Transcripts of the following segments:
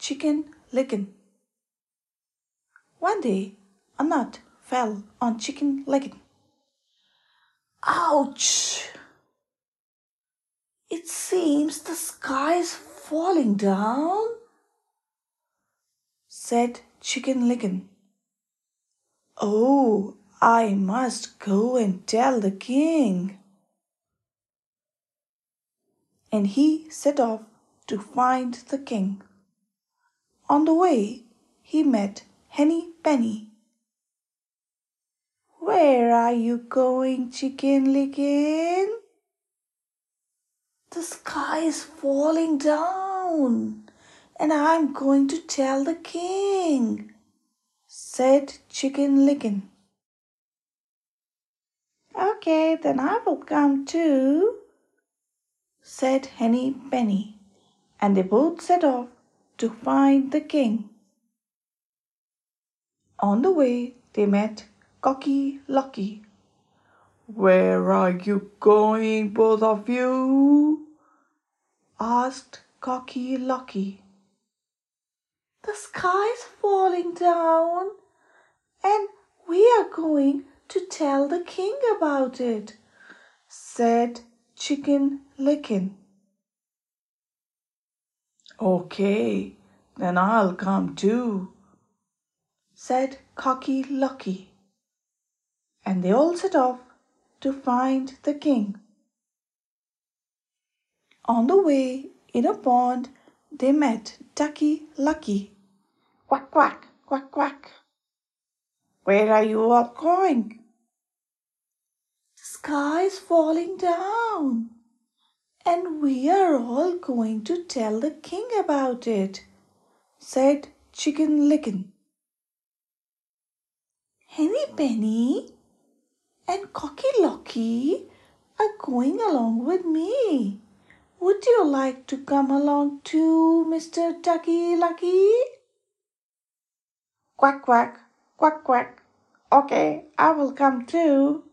Chicken Licken. One day, a nut fell on Chicken Licken. Ouch! It seems the sky is falling down, said Chicken Licken. Oh, I must go and tell the king. And he set off to find the king. On the way, he met Henny Penny. Where are you going, Chicken Licken? The sky is falling down, and I'm going to tell the king, said Chicken Licken. Okay, then I will come too, said Henny Penny, and they both set off to find the king. On the way, they met Cocky Locky. Where are you going, both of you? asked Cocky Locky. The sky's falling down, and we are going to tell the king about it, said Chicken Licken. Okay, then I'll come too, said Cocky Locky. And they all set off to find the king. On the way, in a pond, they met Ducky Lucky. Quack, quack, quack, quack. Where are you all going? The sky is falling down, and we are all going to tell the king about it, said Chicken Licken. Henny Penny and Cocky Locky are going along with me. Would you like to come along too, Mr. Ducky Lucky? Quack, quack, quack, quack. Okay, I will come too.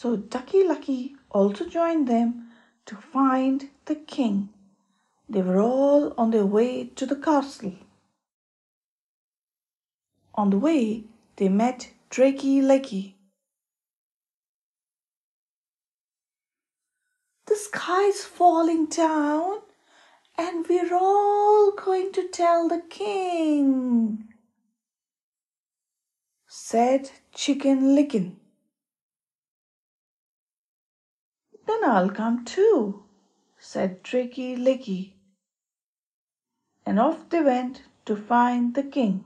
So Ducky Lucky also joined them to find the king. They were all on their way to the castle. On the way, they met Drakey Lakey. The sky's falling down, and we're all going to tell the king, said Chicken Licken. Then I'll come too, said Drakey Lakey. And off they went to find the king.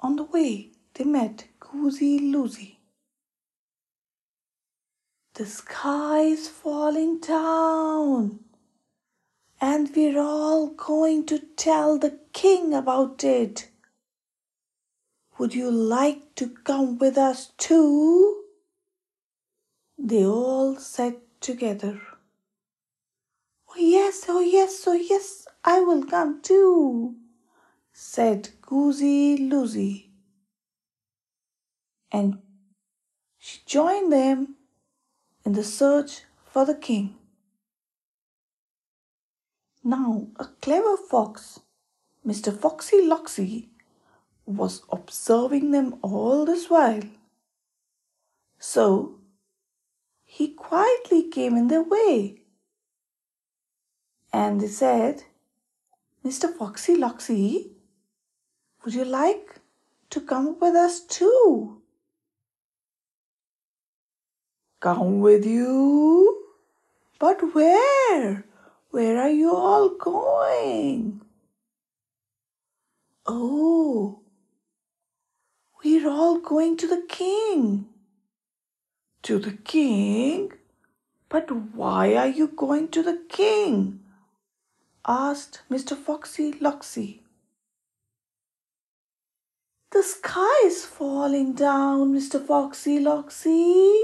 On the way, they met Goosey Loosey. The sky's falling down, and we're all going to tell the king about it. Would you like to come with us too? They all said together. Oh, yes, oh, yes, oh, yes, I will come too, said Goosey Loosey. And she joined them in the search for the king. Now, a clever fox, Mr. Foxy Loxy, was observing them all this while. So, he quietly came in their way. And they said, Mr. Foxy Loxy, would you like to come with us too? Come with you? But where? Where are you all going? Oh, we're all going to the king. To the king? But why are you going to the king? asked Mr. Foxy Loxy. The sky is falling down, Mr. Foxy Loxy,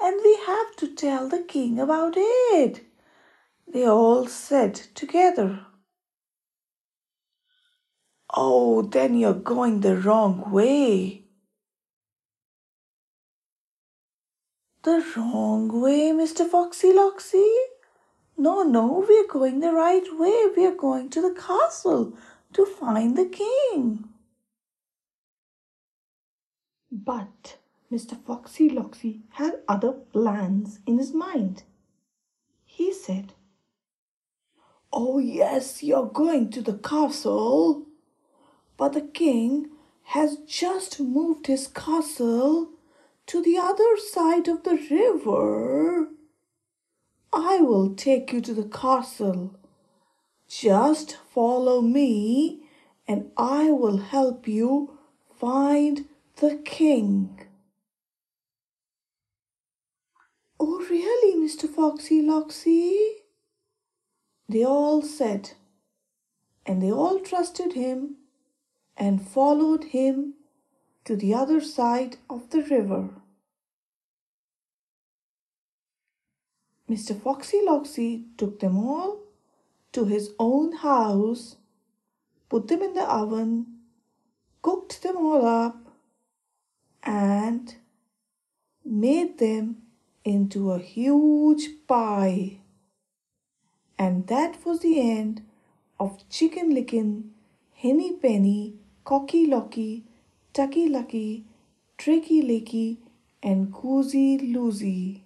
and we have to tell the king about it. They all said together. Oh, then you're going the wrong way. The wrong way, Mr. Foxy Loxy? No, no, we're going the right way. We're going to the castle to find the king. But Mr. Foxy Loxy had other plans in his mind. He said, Oh, yes, you're going to the castle. But the king has just moved his castle to the other side of the river. I will take you to the castle. Just follow me and I will help you find the king. Oh, really, Mr. Foxy Loxy? They all said, and they all trusted him and followed him to the other side of the river. Mr. Foxy Loxy took them all to his own house, put them in the oven, cooked them all up, and made them into a huge pie. And that was the end of Chicken Licken, Henny Penny, Cocky Locky, Ducky Lucky, Drakey Lakey, and Goosey Loosey.